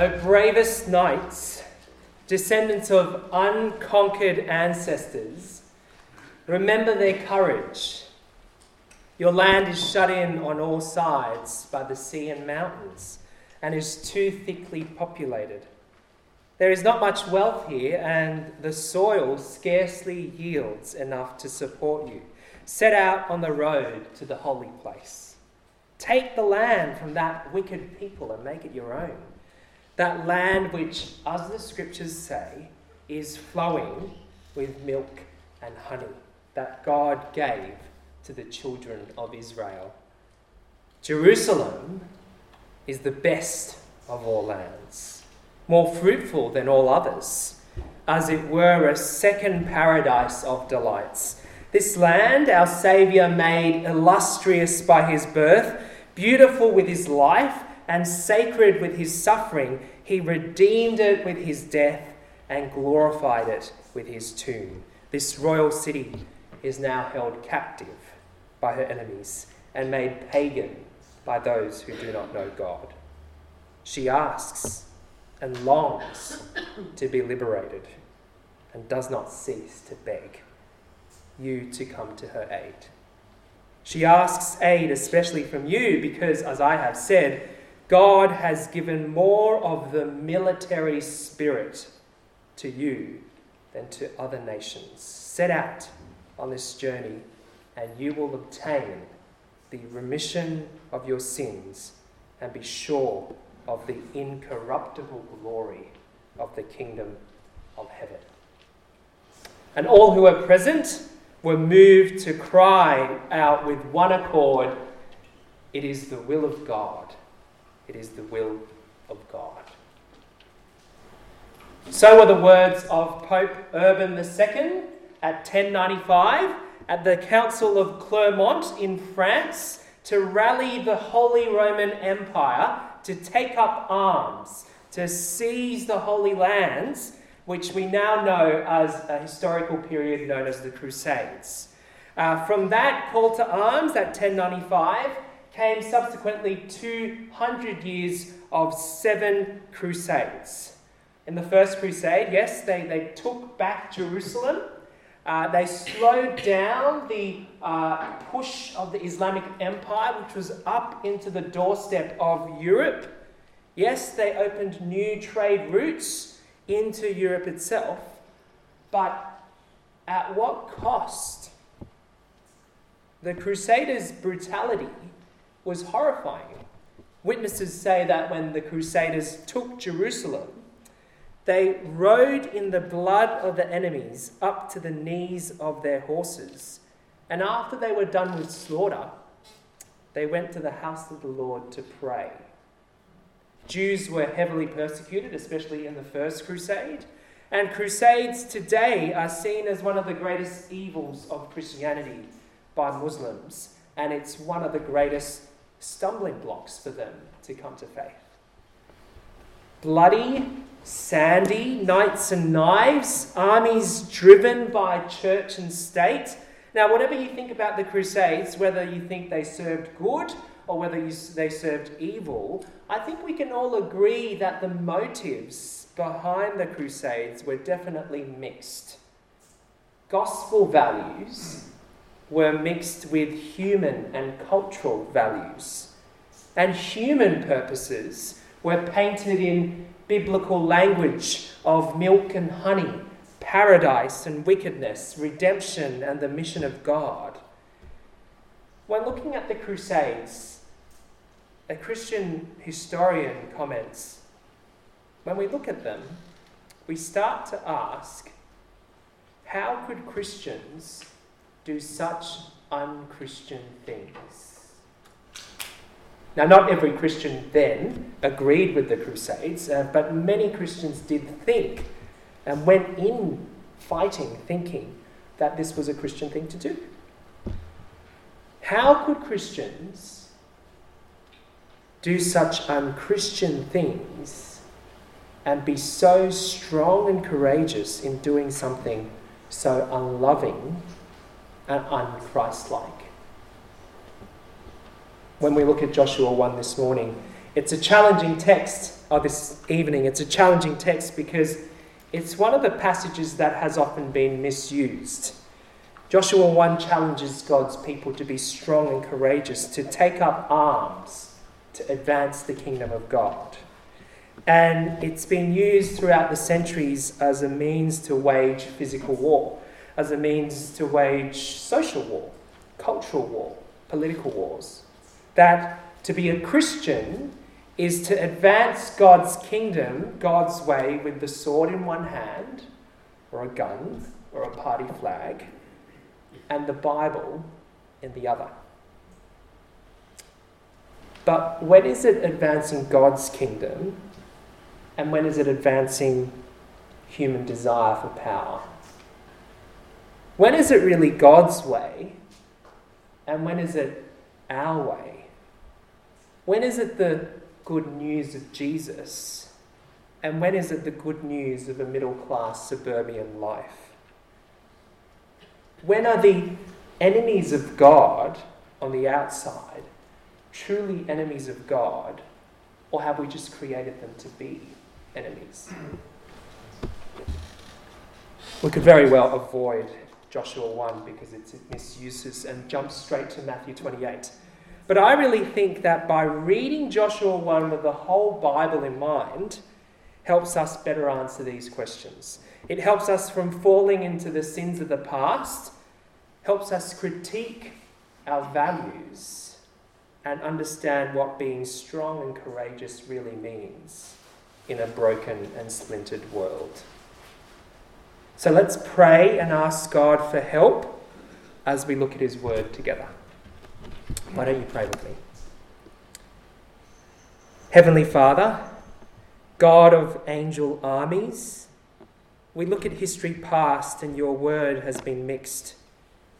O bravest knights, descendants of unconquered ancestors, remember their courage. Your land is shut in on all sides by the sea and mountains and is too thickly populated. There is not much wealth here, and the soil scarcely yields enough to support you. Set out on the road to the holy place. Take the land from that wicked people and make it your own that land which, as the scriptures say, is flowing with milk and honey that God gave to the children of Israel. Jerusalem is the best of all lands, more fruitful than all others, as it were a second paradise of delights. This land our Saviour made illustrious by his birth, beautiful with his life and sacred with his suffering, he redeemed it with his death and glorified it with his tomb. This royal city is now held captive by her enemies and made pagan by those who do not know God. She asks and longs to be liberated and does not cease to beg you to come to her aid. She asks aid especially from you because, as I have said, God has given more of the military spirit to you than to other nations. Set out on this journey, and you will obtain the remission of your sins and be sure of the incorruptible glory of the kingdom of heaven. And all who were present were moved to cry out with one accord, It is the will of God it is the will of God. So are the words of Pope Urban II at 1095 at the Council of Clermont in France to rally the Holy Roman Empire to take up arms, to seize the Holy Lands, which we now know as a historical period known as the Crusades. Uh, from that call to arms at 1095, came subsequently 200 years of seven crusades. In the first crusade, yes, they, they took back Jerusalem. Uh, they slowed down the uh, push of the Islamic Empire, which was up into the doorstep of Europe. Yes, they opened new trade routes into Europe itself, but at what cost? The Crusaders' brutality was horrifying. Witnesses say that when the Crusaders took Jerusalem, they rode in the blood of the enemies up to the knees of their horses. And after they were done with slaughter, they went to the house of the Lord to pray. Jews were heavily persecuted, especially in the First Crusade. And crusades today are seen as one of the greatest evils of Christianity by Muslims. And it's one of the greatest stumbling blocks for them to come to faith. Bloody, sandy, knights and knives, armies driven by church and state. Now, whatever you think about the Crusades, whether you think they served good or whether you, they served evil, I think we can all agree that the motives behind the Crusades were definitely mixed. Gospel values were mixed with human and cultural values. And human purposes were painted in biblical language of milk and honey, paradise and wickedness, redemption and the mission of God. When looking at the Crusades, a Christian historian comments when we look at them, we start to ask how could Christians do such unchristian things. Now, not every Christian then agreed with the Crusades, uh, but many Christians did think and went in fighting, thinking that this was a Christian thing to do. How could Christians do such unchristian things and be so strong and courageous in doing something so unloving and unchristlike? When we look at Joshua 1 this morning, it's a challenging text, or this evening, it's a challenging text because it's one of the passages that has often been misused. Joshua 1 challenges God's people to be strong and courageous, to take up arms to advance the kingdom of God. And it's been used throughout the centuries as a means to wage physical war, as a means to wage social war, cultural war, political wars. That to be a Christian is to advance God's kingdom, God's way, with the sword in one hand, or a gun, or a party flag and the Bible in the other. But when is it advancing God's kingdom and when is it advancing human desire for power? When is it really God's way and when is it our way? When is it the good news of Jesus and when is it the good news of a middle class suburban life? When are the enemies of God on the outside truly enemies of God, or have we just created them to be enemies? We could very well avoid Joshua 1 because it misuses and jumps straight to Matthew 28. But I really think that by reading Joshua 1 with the whole Bible in mind, helps us better answer these questions. It helps us from falling into the sins of the past, helps us critique our values and understand what being strong and courageous really means in a broken and splintered world. So let's pray and ask God for help as we look at His Word together. Why don't you pray with me? Heavenly Father, God of angel armies, we look at history past and your word has been mixed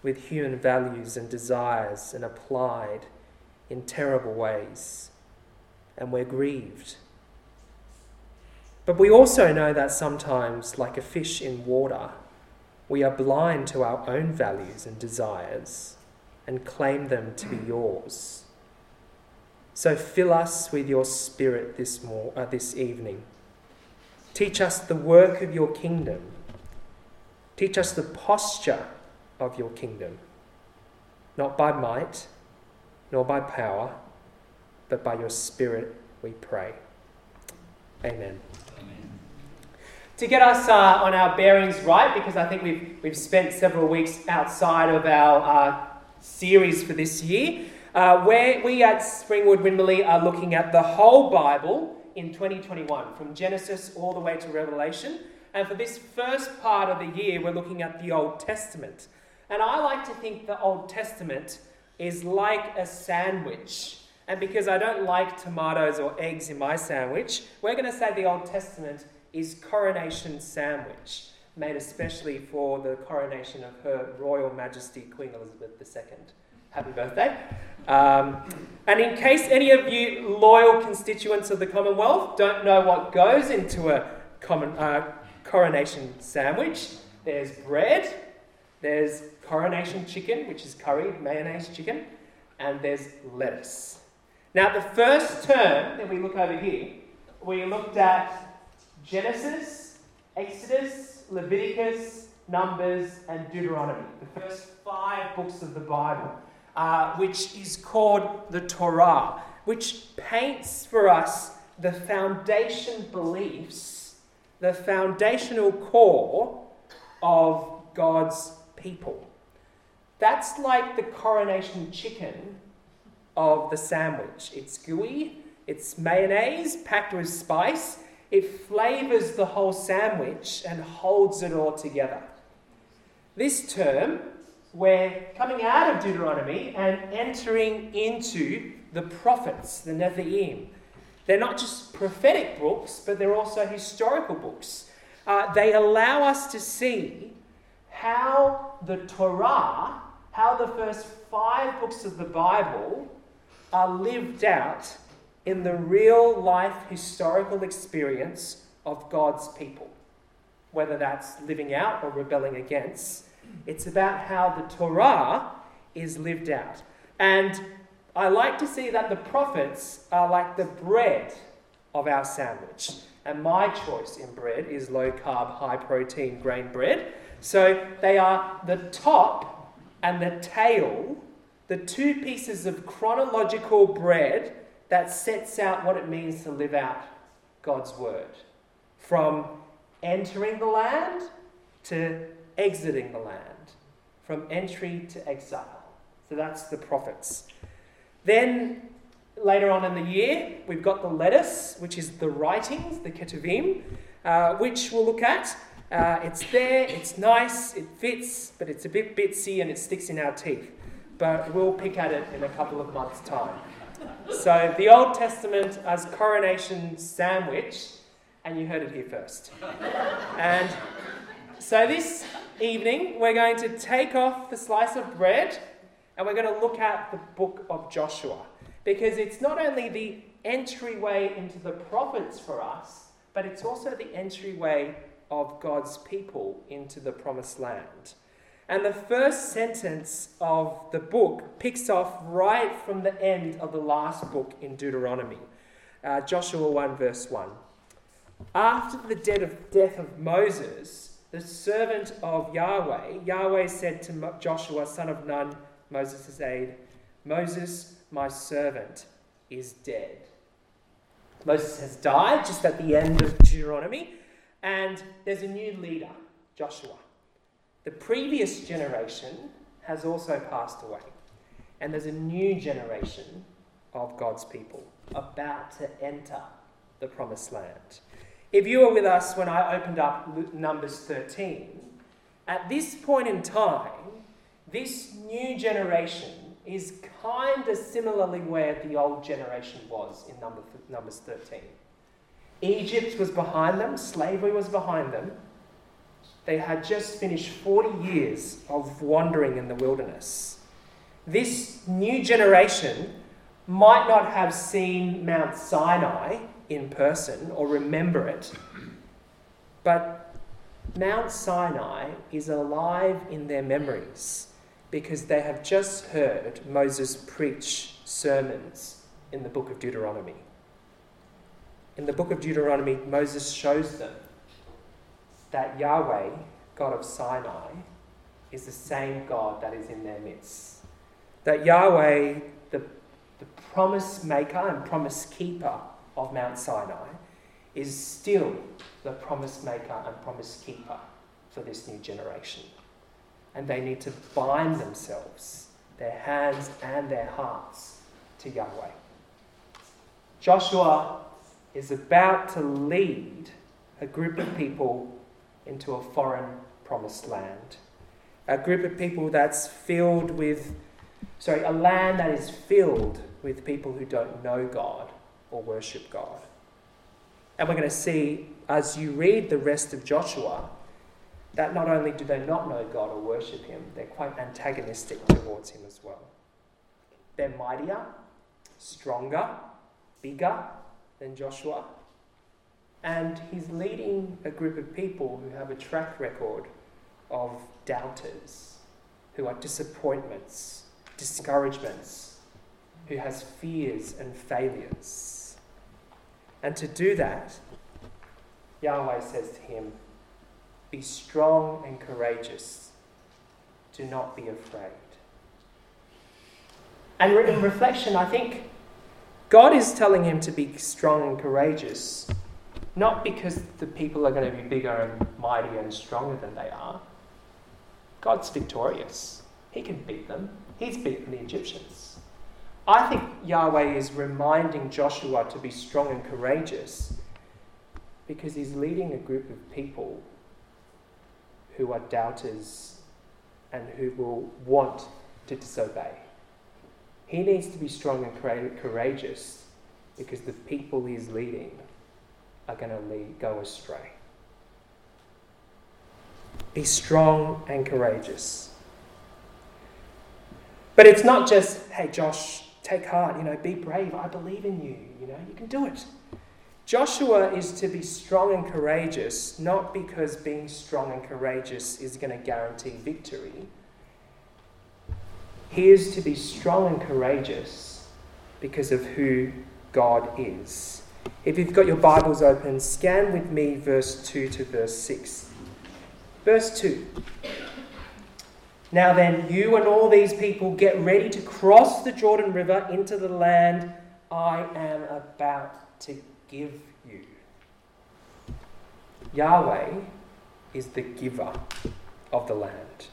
with human values and desires and applied in terrible ways. And we're grieved. But we also know that sometimes, like a fish in water, we are blind to our own values and desires and claim them to be yours. So fill us with your Spirit this, more, uh, this evening. Teach us the work of your kingdom. Teach us the posture of your kingdom, not by might, nor by power, but by your Spirit, we pray. Amen. Amen. To get us uh, on our bearings right, because I think we've, we've spent several weeks outside of our uh, series for this year, uh, where we at Springwood Winmalee are looking at the whole Bible in 2021, from Genesis all the way to Revelation. And for this first part of the year, we're looking at the Old Testament. And I like to think the Old Testament is like a sandwich. And because I don't like tomatoes or eggs in my sandwich, we're going to say the Old Testament is coronation sandwich, made especially for the coronation of Her Royal Majesty Queen Elizabeth II. Happy birthday. Um, and in case any of you loyal constituents of the Commonwealth don't know what goes into a common, uh, coronation sandwich, there's bread, there's coronation chicken, which is curried mayonnaise chicken, and there's lettuce. Now, the first term that we look over here, we looked at Genesis, Exodus, Leviticus, Numbers, and Deuteronomy, the first five books of the Bible, uh, which is called the Torah, which paints for us the foundation beliefs, the foundational core of God's people. That's like the coronation chicken of the sandwich. It's gooey, it's mayonnaise packed with spice. It flavors the whole sandwich and holds it all together. This term, we're coming out of Deuteronomy and entering into the prophets, the Nevi'im. They're not just prophetic books, but they're also historical books. Uh, they allow us to see how the Torah, how the first five books of the Bible are lived out in the real life historical experience of God's people. Whether that's living out or rebelling against, it's about how the Torah is lived out. And I like to see that the prophets are like the bread of our sandwich. And my choice in bread is low carb, high protein grain bread. So they are the top and the tail, the two pieces of chronological bread that sets out what it means to live out God's word. From entering the land to exiting the land, from entry to exile. So that's the prophets. Then later on in the year, we've got the letters, which is the writings, the Ketuvim, uh, which we'll look at. Uh, it's there, it's nice, it fits, but it's a bit bitsy and it sticks in our teeth. But we'll pick at it in a couple of months' time. So the Old Testament as coronation sandwich, and you heard it here first. And so this evening, we're going to take off the slice of bread and we're going to look at the book of Joshua because it's not only the entryway into the prophets for us, but it's also the entryway of God's people into the promised land. And the first sentence of the book picks off right from the end of the last book in Deuteronomy, uh, Joshua 1, verse 1. After the death of, death of Moses, the servant of Yahweh, Yahweh said to Joshua, son of Nun, Moses' aide, Moses, my servant, is dead. Moses has died just at the end of Deuteronomy, and there's a new leader, Joshua. The previous generation has also passed away, and there's a new generation of God's people about to enter the promised land. If you were with us when I opened up Numbers 13, at this point in time, this new generation is kind of similarly where the old generation was in number, Numbers 13. Egypt was behind them, slavery was behind them. They had just finished 40 years of wandering in the wilderness. This new generation might not have seen Mount Sinai in person or remember it, but Mount Sinai is alive in their memories because they have just heard Moses preach sermons in the book of Deuteronomy. In the book of Deuteronomy, Moses shows them that Yahweh, God of Sinai, is the same God that is in their midst. That Yahweh, the, the promise maker and promise keeper of Mount Sinai, is still the promise maker and promise keeper for this new generation and they need to bind themselves, their hands and their hearts, to Yahweh. Joshua is about to lead a group of people into a foreign promised land. A group of people that's filled with, sorry, a land that is filled with people who don't know God or worship God. And we're going to see as you read the rest of Joshua that not only do they not know God or worship Him, they're quite antagonistic towards Him as well. They're mightier, stronger, bigger than Joshua, and he's leading a group of people who have a track record of doubters, who are disappointments, discouragements, who has fears and failures. And to do that, Yahweh says to him, be strong and courageous. Do not be afraid. And in reflection, I think God is telling him to be strong and courageous, not because the people are going to be bigger and mightier and stronger than they are. God's victorious. He can beat them. He's beaten the Egyptians. I think Yahweh is reminding Joshua to be strong and courageous because he's leading a group of people who are doubters and who will want to disobey. He needs to be strong and courageous because the people he's leading are going to lead, go astray. Be strong and courageous. But it's not just, hey, Josh, take heart, you know, be brave, I believe in you, you know, you can do it. Joshua is to be strong and courageous, not because being strong and courageous is going to guarantee victory. He is to be strong and courageous because of who God is. If you've got your Bibles open, scan with me verse 2 to verse 6. Verse 2. Now then, you and all these people get ready to cross the Jordan River into the land I am about to give you. Yahweh is the giver of the land.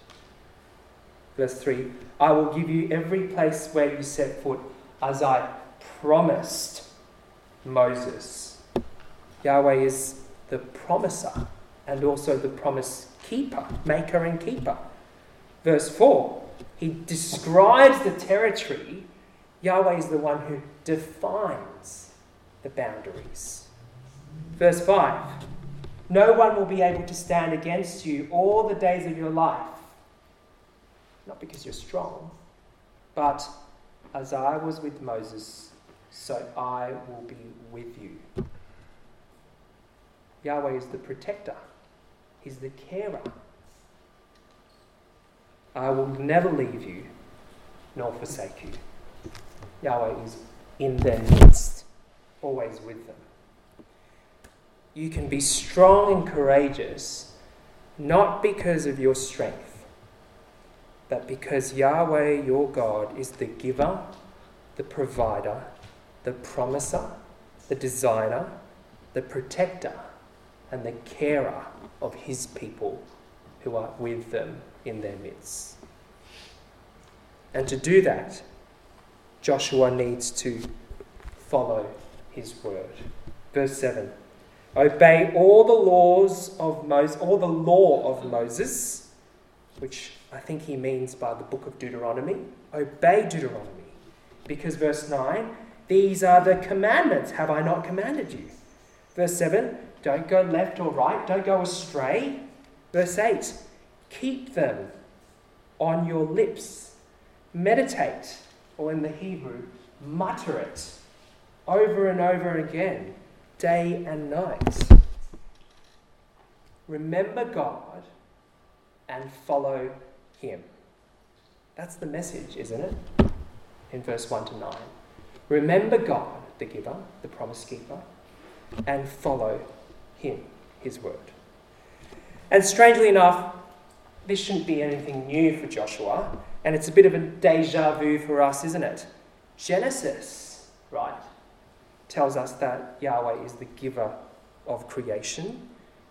Verse 3 I will give you every place where you set foot, as I promised Moses. Yahweh is the promiser and also the promise keeper, maker and keeper. Verse 4 He describes the territory. Yahweh is the one who defines the boundaries. Verse 5 No one will be able to stand against you all the days of your life. Not because you're strong, but as I was with Moses, so I will be with you. Yahweh is the protector, He's the carer. I will never leave you nor forsake you. Yahweh is in their midst always with them. You can be strong and courageous not because of your strength, but because Yahweh, your God, is the giver, the provider, the promiser, the designer, the protector, and the carer of his people who are with them in their midst. And to do that, Joshua needs to follow his word. Verse 7 Obey all the laws of Moses, all the law of Moses, which I think he means by the book of Deuteronomy. Obey Deuteronomy. Because verse 9, these are the commandments. Have I not commanded you? Verse 7, don't go left or right, don't go astray. Verse 8, keep them on your lips. Meditate, or in the Hebrew, mutter it over and over again, day and night. Remember God and follow Him. That's the message, isn't it? In verse 1 to 9. Remember God, the giver, the promise keeper, and follow Him, His word. And strangely enough, this shouldn't be anything new for Joshua, and it's a bit of a deja vu for us, isn't it? Genesis, right? tells us that Yahweh is the giver of creation.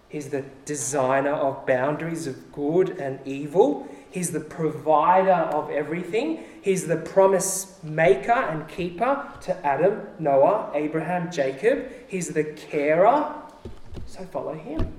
He's the designer of boundaries of good and evil. He's the provider of everything. He's the promise maker and keeper to Adam, Noah, Abraham, Jacob. He's the carer. So follow him.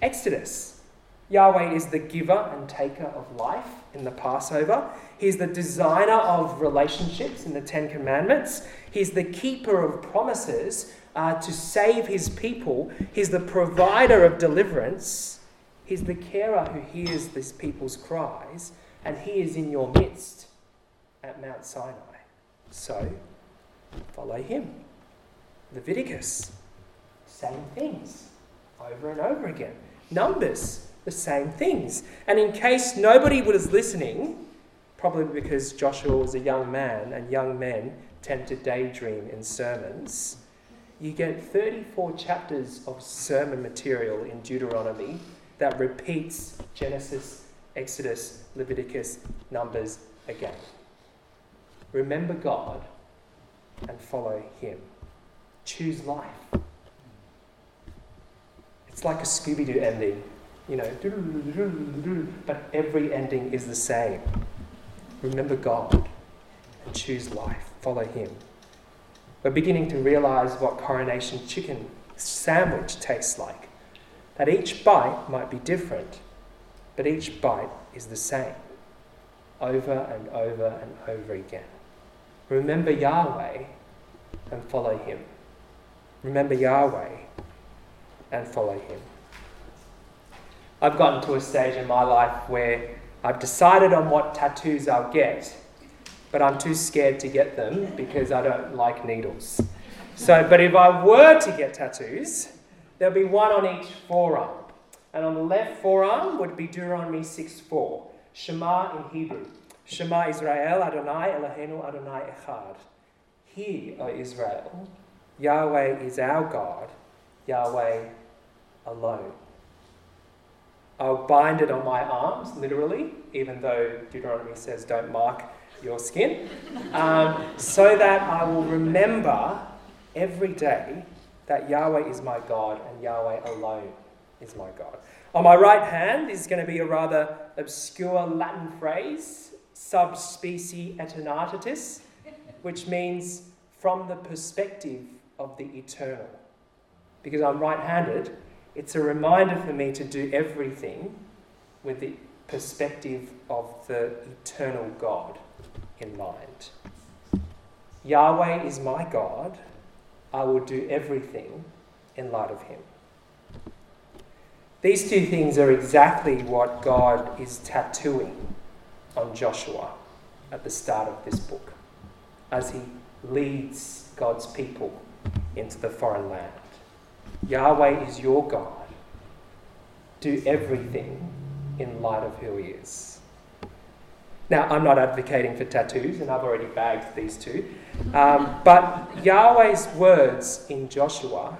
Exodus. Yahweh is the giver and taker of life in the Passover. He's the designer of relationships in the Ten Commandments. He's the keeper of promises uh, to save his people. He's the provider of deliverance. He's the carer who hears this people's cries, and he is in your midst at Mount Sinai. So, follow him. Leviticus, same things over and over again. Numbers, the same things. And in case nobody was listening, probably because Joshua was a young man and young men tend to daydream in sermons, you get 34 chapters of sermon material in Deuteronomy that repeats Genesis, Exodus, Leviticus, Numbers again. Remember God and follow Him. Choose life. It's like a Scooby Doo ending, you know, but every ending is the same. Remember God and choose life follow him. We're beginning to realize what coronation chicken sandwich tastes like. That each bite might be different, but each bite is the same over and over and over again. Remember Yahweh and follow him. Remember Yahweh and follow him. I've gotten to a stage in my life where I've decided on what tattoos I'll get, but I'm too scared to get them because I don't like needles. So, but if I were to get tattoos, there'll be one on each forearm. And on the left forearm would be Deuteronomy 6 4, Shema in Hebrew. Shema Israel, Adonai Eloheinu Adonai Echad. Hear, O Israel, Yahweh is our God, Yahweh alone. I'll bind it on my arms, literally, even though Deuteronomy says don't mark your skin, um, so that I will remember every day that Yahweh is my God and Yahweh alone is my God. On my right hand is going to be a rather obscure Latin phrase, subspecie aeternatus, which means from the perspective of the eternal. Because I'm right handed, it's a reminder for me to do everything with the perspective of the eternal God in mind. Yahweh is my God. I will do everything in light of him. These two things are exactly what God is tattooing on Joshua at the start of this book as he leads God's people into the foreign land. Yahweh is your God. Do everything in light of who He is. Now, I'm not advocating for tattoos, and I've already bagged these two. Um, but Yahweh's words in Joshua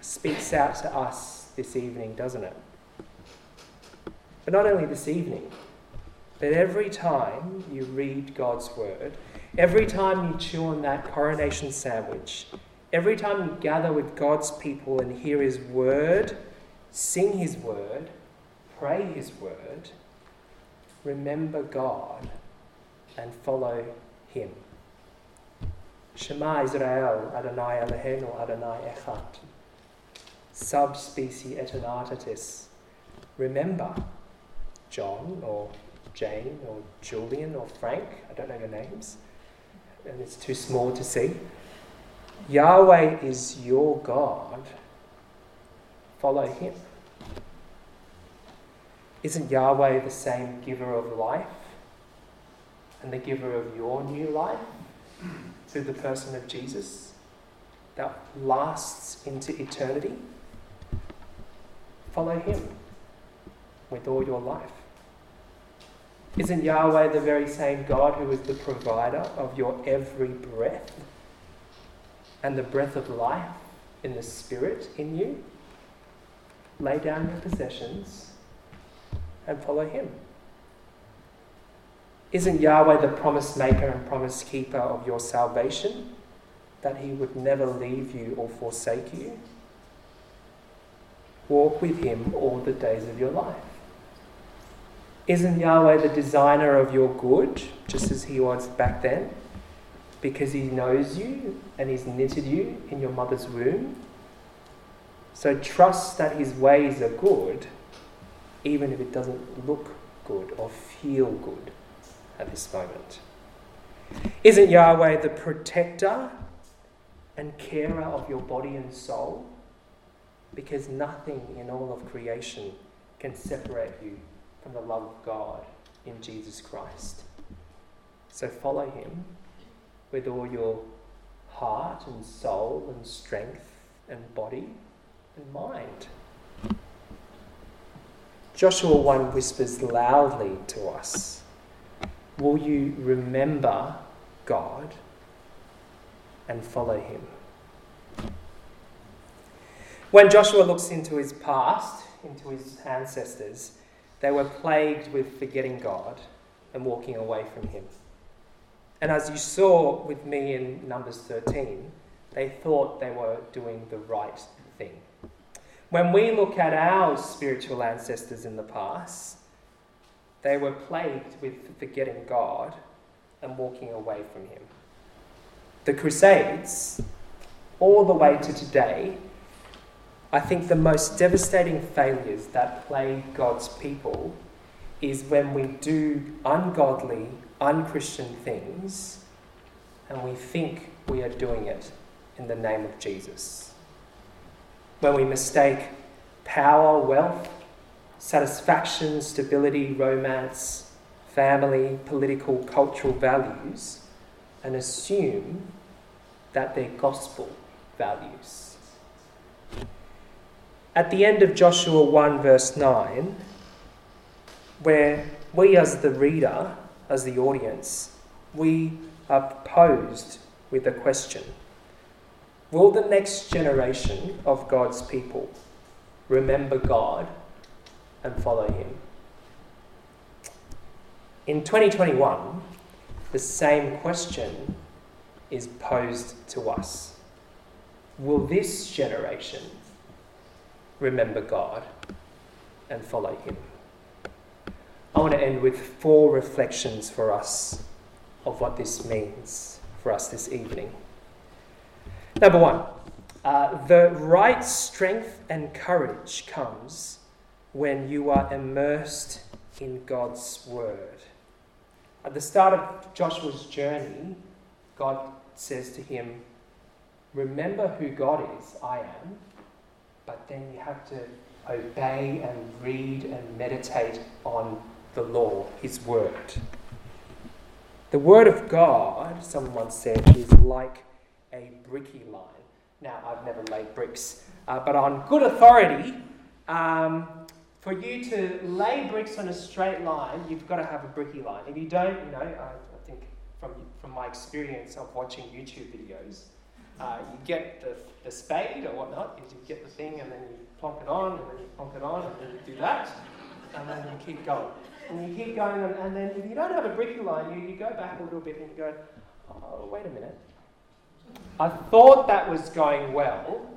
speaks out to us this evening, doesn't it? But not only this evening, but every time you read God's word, every time you chew on that coronation sandwich, Every time you gather with God's people and hear His word, sing His word, pray His word, remember God and follow Him. Shema Israel, Adonai Eloheinu, Adonai Echad. Subspecie aeternatus. Remember John or Jane or Julian or Frank, I don't know your names, and it's too small to see. Yahweh is your God. Follow him. Isn't Yahweh the same giver of life and the giver of your new life through the person of Jesus that lasts into eternity? Follow him with all your life. Isn't Yahweh the very same God who is the provider of your every breath? and the breath of life in the Spirit in you, lay down your possessions and follow Him. Isn't Yahweh the promise maker and promise keeper of your salvation? That He would never leave you or forsake you? Walk with Him all the days of your life. Isn't Yahweh the designer of your good, just as He was back then? because He knows you and He's knitted you in your mother's womb. So trust that His ways are good, even if it doesn't look good or feel good at this moment. Isn't Yahweh the protector and carer of your body and soul? Because nothing in all of creation can separate you from the love of God in Jesus Christ. So follow Him with all your heart and soul and strength and body and mind. Joshua 1 whispers loudly to us Will you remember God and follow Him? When Joshua looks into his past, into his ancestors, they were plagued with forgetting God and walking away from Him. And as you saw with me in Numbers 13, they thought they were doing the right thing. When we look at our spiritual ancestors in the past, they were plagued with forgetting God and walking away from Him. The Crusades, all the way to today, I think the most devastating failures that plague God's people is when we do ungodly unchristian things and we think we are doing it in the name of Jesus. When we mistake power, wealth, satisfaction, stability, romance, family, political, cultural values, and assume that they're gospel values. At the end of Joshua 1, verse 9, where we, as the reader, as the audience, we are posed with a question Will the next generation of God's people remember God and follow Him? In 2021, the same question is posed to us Will this generation remember God and follow Him? I want to end with four reflections for us of what this means for us this evening. Number one, uh, the right strength and courage comes when you are immersed in God's Word. At the start of Joshua's journey, God says to him, Remember who God is, I am, but then you have to obey and read and meditate on the law, His Word. The Word of God, someone once said, is like a bricky line. Now, I've never laid bricks, uh, but on good authority, um, for you to lay bricks on a straight line, you've got to have a bricky line. If you don't, you know, I, I think from, from my experience of watching YouTube videos, uh, you get the, the spade or whatnot, you get the thing and then you plonk it on, and then you plonk it on, and then you do that, and then you keep going. And you keep going, and, and then if you don't have a bricky line, you, you go back a little bit and you go, oh, wait a minute. I thought that was going well,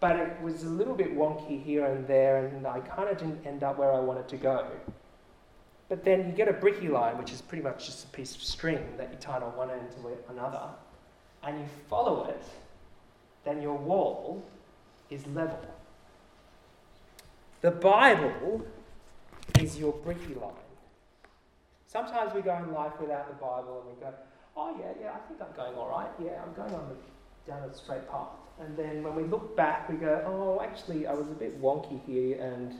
but it was a little bit wonky here and there, and I kind of didn't end up where I wanted to go. But then you get a bricky line, which is pretty much just a piece of string that you tie on one end to another, and you follow it, then your wall is level. The Bible is your bricky line. Sometimes we go in life without the Bible and we go, oh yeah, yeah, I think I'm going all right. Yeah, I'm going on the, down a straight path. And then when we look back, we go, oh, actually, I was a bit wonky here, and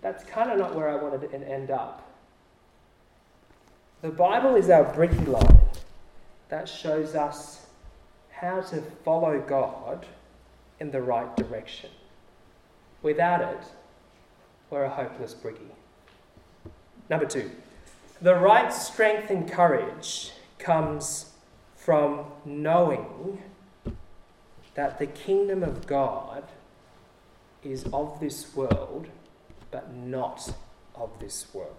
that's kind of not where I wanted to end up. The Bible is our bricky line that shows us how to follow God in the right direction. Without it, we're a hopeless bricky. Number two, the right strength and courage comes from knowing that the kingdom of God is of this world, but not of this world.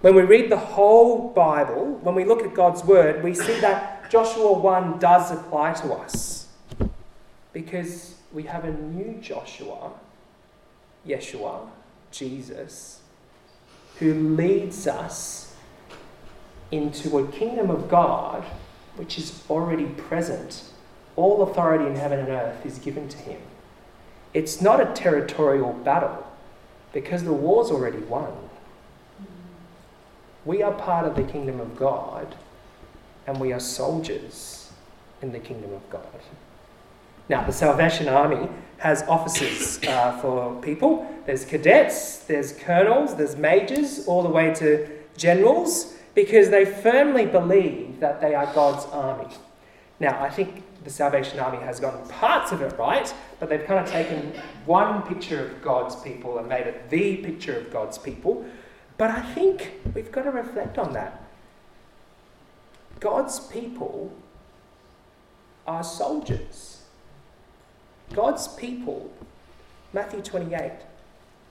When we read the whole Bible, when we look at God's word, we see that Joshua 1 does apply to us because we have a new Joshua, Yeshua, Jesus, who leads us into a kingdom of God which is already present. All authority in heaven and earth is given to him. It's not a territorial battle because the war's already won. We are part of the kingdom of God and we are soldiers in the kingdom of God. Now, the Salvation Army has officers uh, for people. There's cadets, there's colonels, there's majors, all the way to generals, because they firmly believe that they are God's army. Now, I think the Salvation Army has gotten parts of it right, but they've kind of taken one picture of God's people and made it the picture of God's people. But I think we've got to reflect on that. God's people are soldiers. God's people, Matthew 28,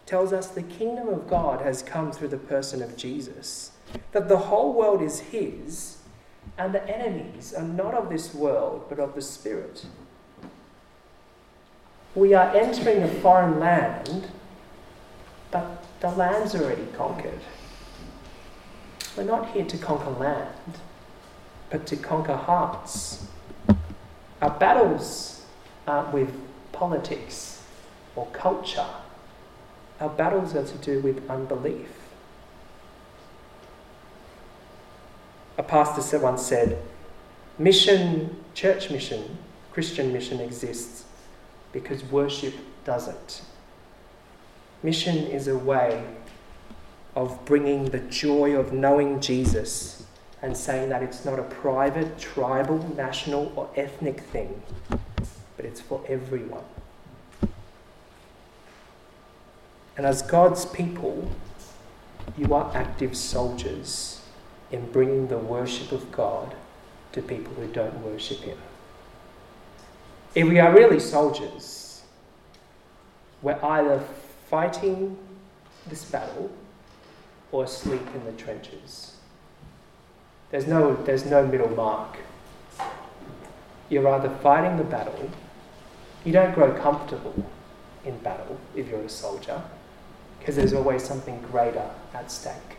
tells us the kingdom of God has come through the person of Jesus, that the whole world is His, and the enemies are not of this world, but of the Spirit. We are entering a foreign land, but the land's already conquered. We're not here to conquer land, but to conquer hearts. Our battles aren't with politics or culture. Our battles are to do with unbelief. A pastor once said, Mission, church mission, Christian mission exists because worship doesn't. Mission is a way of bringing the joy of knowing Jesus and saying that it's not a private, tribal, national, or ethnic thing, but it's for everyone. And as God's people, you are active soldiers in bringing the worship of God to people who don't worship Him. If we are really soldiers, we're either fighting this battle or asleep in the trenches. There's no, there's no middle mark. You're either fighting the battle, you don't grow comfortable in battle if you're a soldier, because there's always something greater at stake.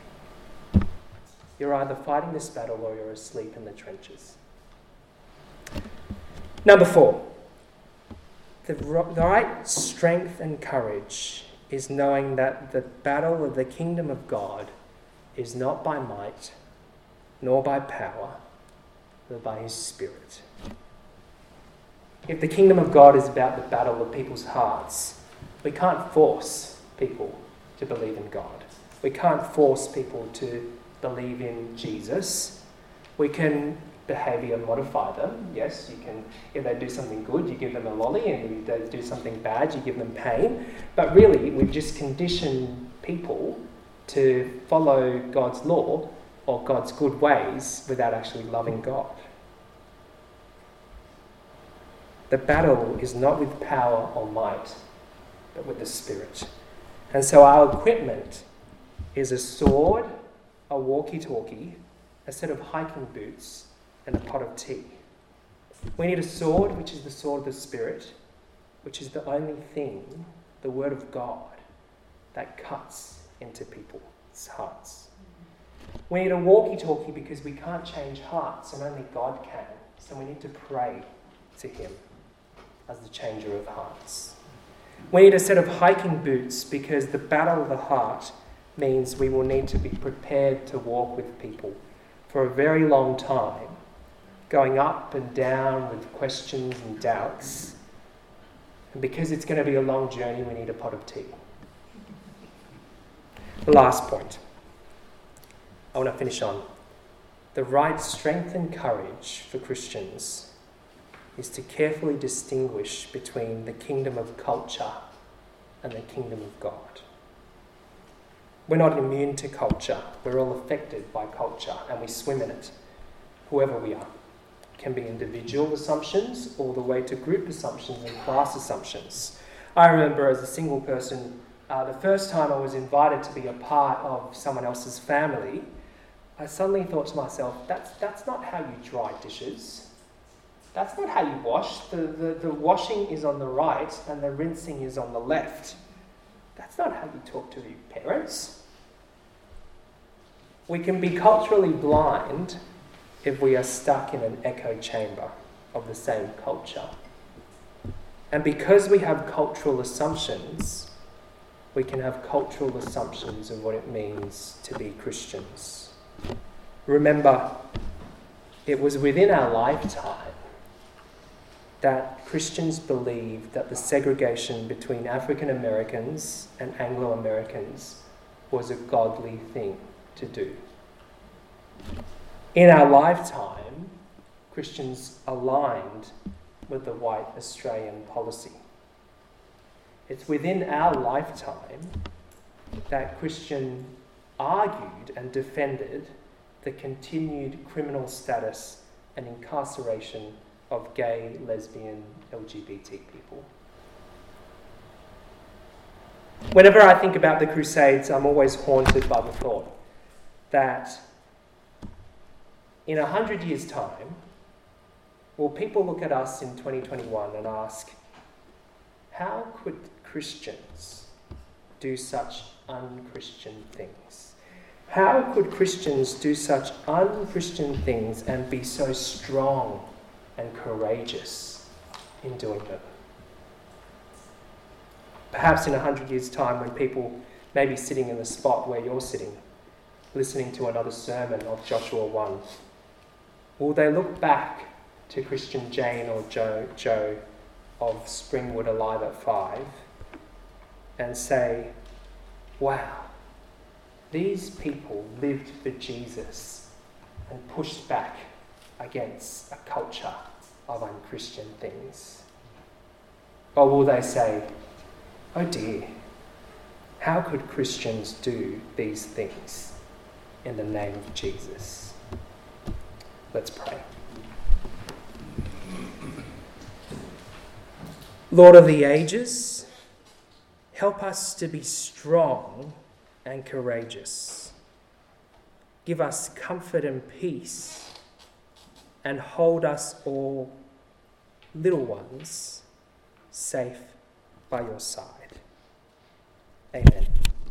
You're either fighting this battle or you're asleep in the trenches. Number four, the right strength and courage is knowing that the battle of the kingdom of God is not by might nor by power, but by his Spirit. If the kingdom of God is about the battle of people's hearts, we can't force people to believe in God. We can't force people to believe in Jesus. We can behavior modify them. Yes, you can, if they do something good, you give them a lolly, and if they do something bad, you give them pain. But really, we've just conditioned people to follow God's law or God's good ways without actually loving God. The battle is not with power or might, but with the Spirit. And so our equipment is a sword, a walkie talkie, a set of hiking boots, and a pot of tea. We need a sword, which is the sword of the Spirit, which is the only thing, the Word of God, that cuts into people's hearts. We need a walkie talkie because we can't change hearts and only God can. So we need to pray to Him as the changer of hearts. We need a set of hiking boots because the battle of the heart means we will need to be prepared to walk with people for a very long time going up and down with questions and doubts. And because it's going to be a long journey, we need a pot of tea. The last point I want to finish on. The right strength and courage for Christians is to carefully distinguish between the kingdom of culture and the kingdom of God. We're not immune to culture, we're all affected by culture and we swim in it, whoever we are It can be individual assumptions all the way to group assumptions and class assumptions. I remember as a single person, uh, the first time I was invited to be a part of someone else's family, I suddenly thought to myself, that's, that's not how you dry dishes. That's not how you wash. The, the, the washing is on the right and the rinsing is on the left. That's not how you talk to your parents. We can be culturally blind if we are stuck in an echo chamber of the same culture. And because we have cultural assumptions, we can have cultural assumptions of what it means to be Christians. Remember, it was within our lifetime that Christians believed that the segregation between African Americans and Anglo Americans was a godly thing to do in our lifetime, Christians aligned with the white Australian policy. It's within our lifetime that Christian argued and defended the continued criminal status and incarceration of gay, lesbian, LGBT people. Whenever I think about the Crusades, I'm always haunted by the thought that in a hundred years' time, will people look at us in 2021 and ask, how could Christians do such unchristian things? How could Christians do such unchristian things and be so strong and courageous in doing them? Perhaps in a hundred years' time, when people may be sitting in the spot where you're sitting, listening to another sermon of Joshua 1, Will they look back to Christian Jane or Joe, Joe of Springwood Alive at Five and say, wow, these people lived for Jesus and pushed back against a culture of unchristian things? Or will they say, oh dear, how could Christians do these things in the name of Jesus? Let's pray. Lord of the ages, help us to be strong and courageous. Give us comfort and peace, and hold us all, little ones, safe by your side. Amen.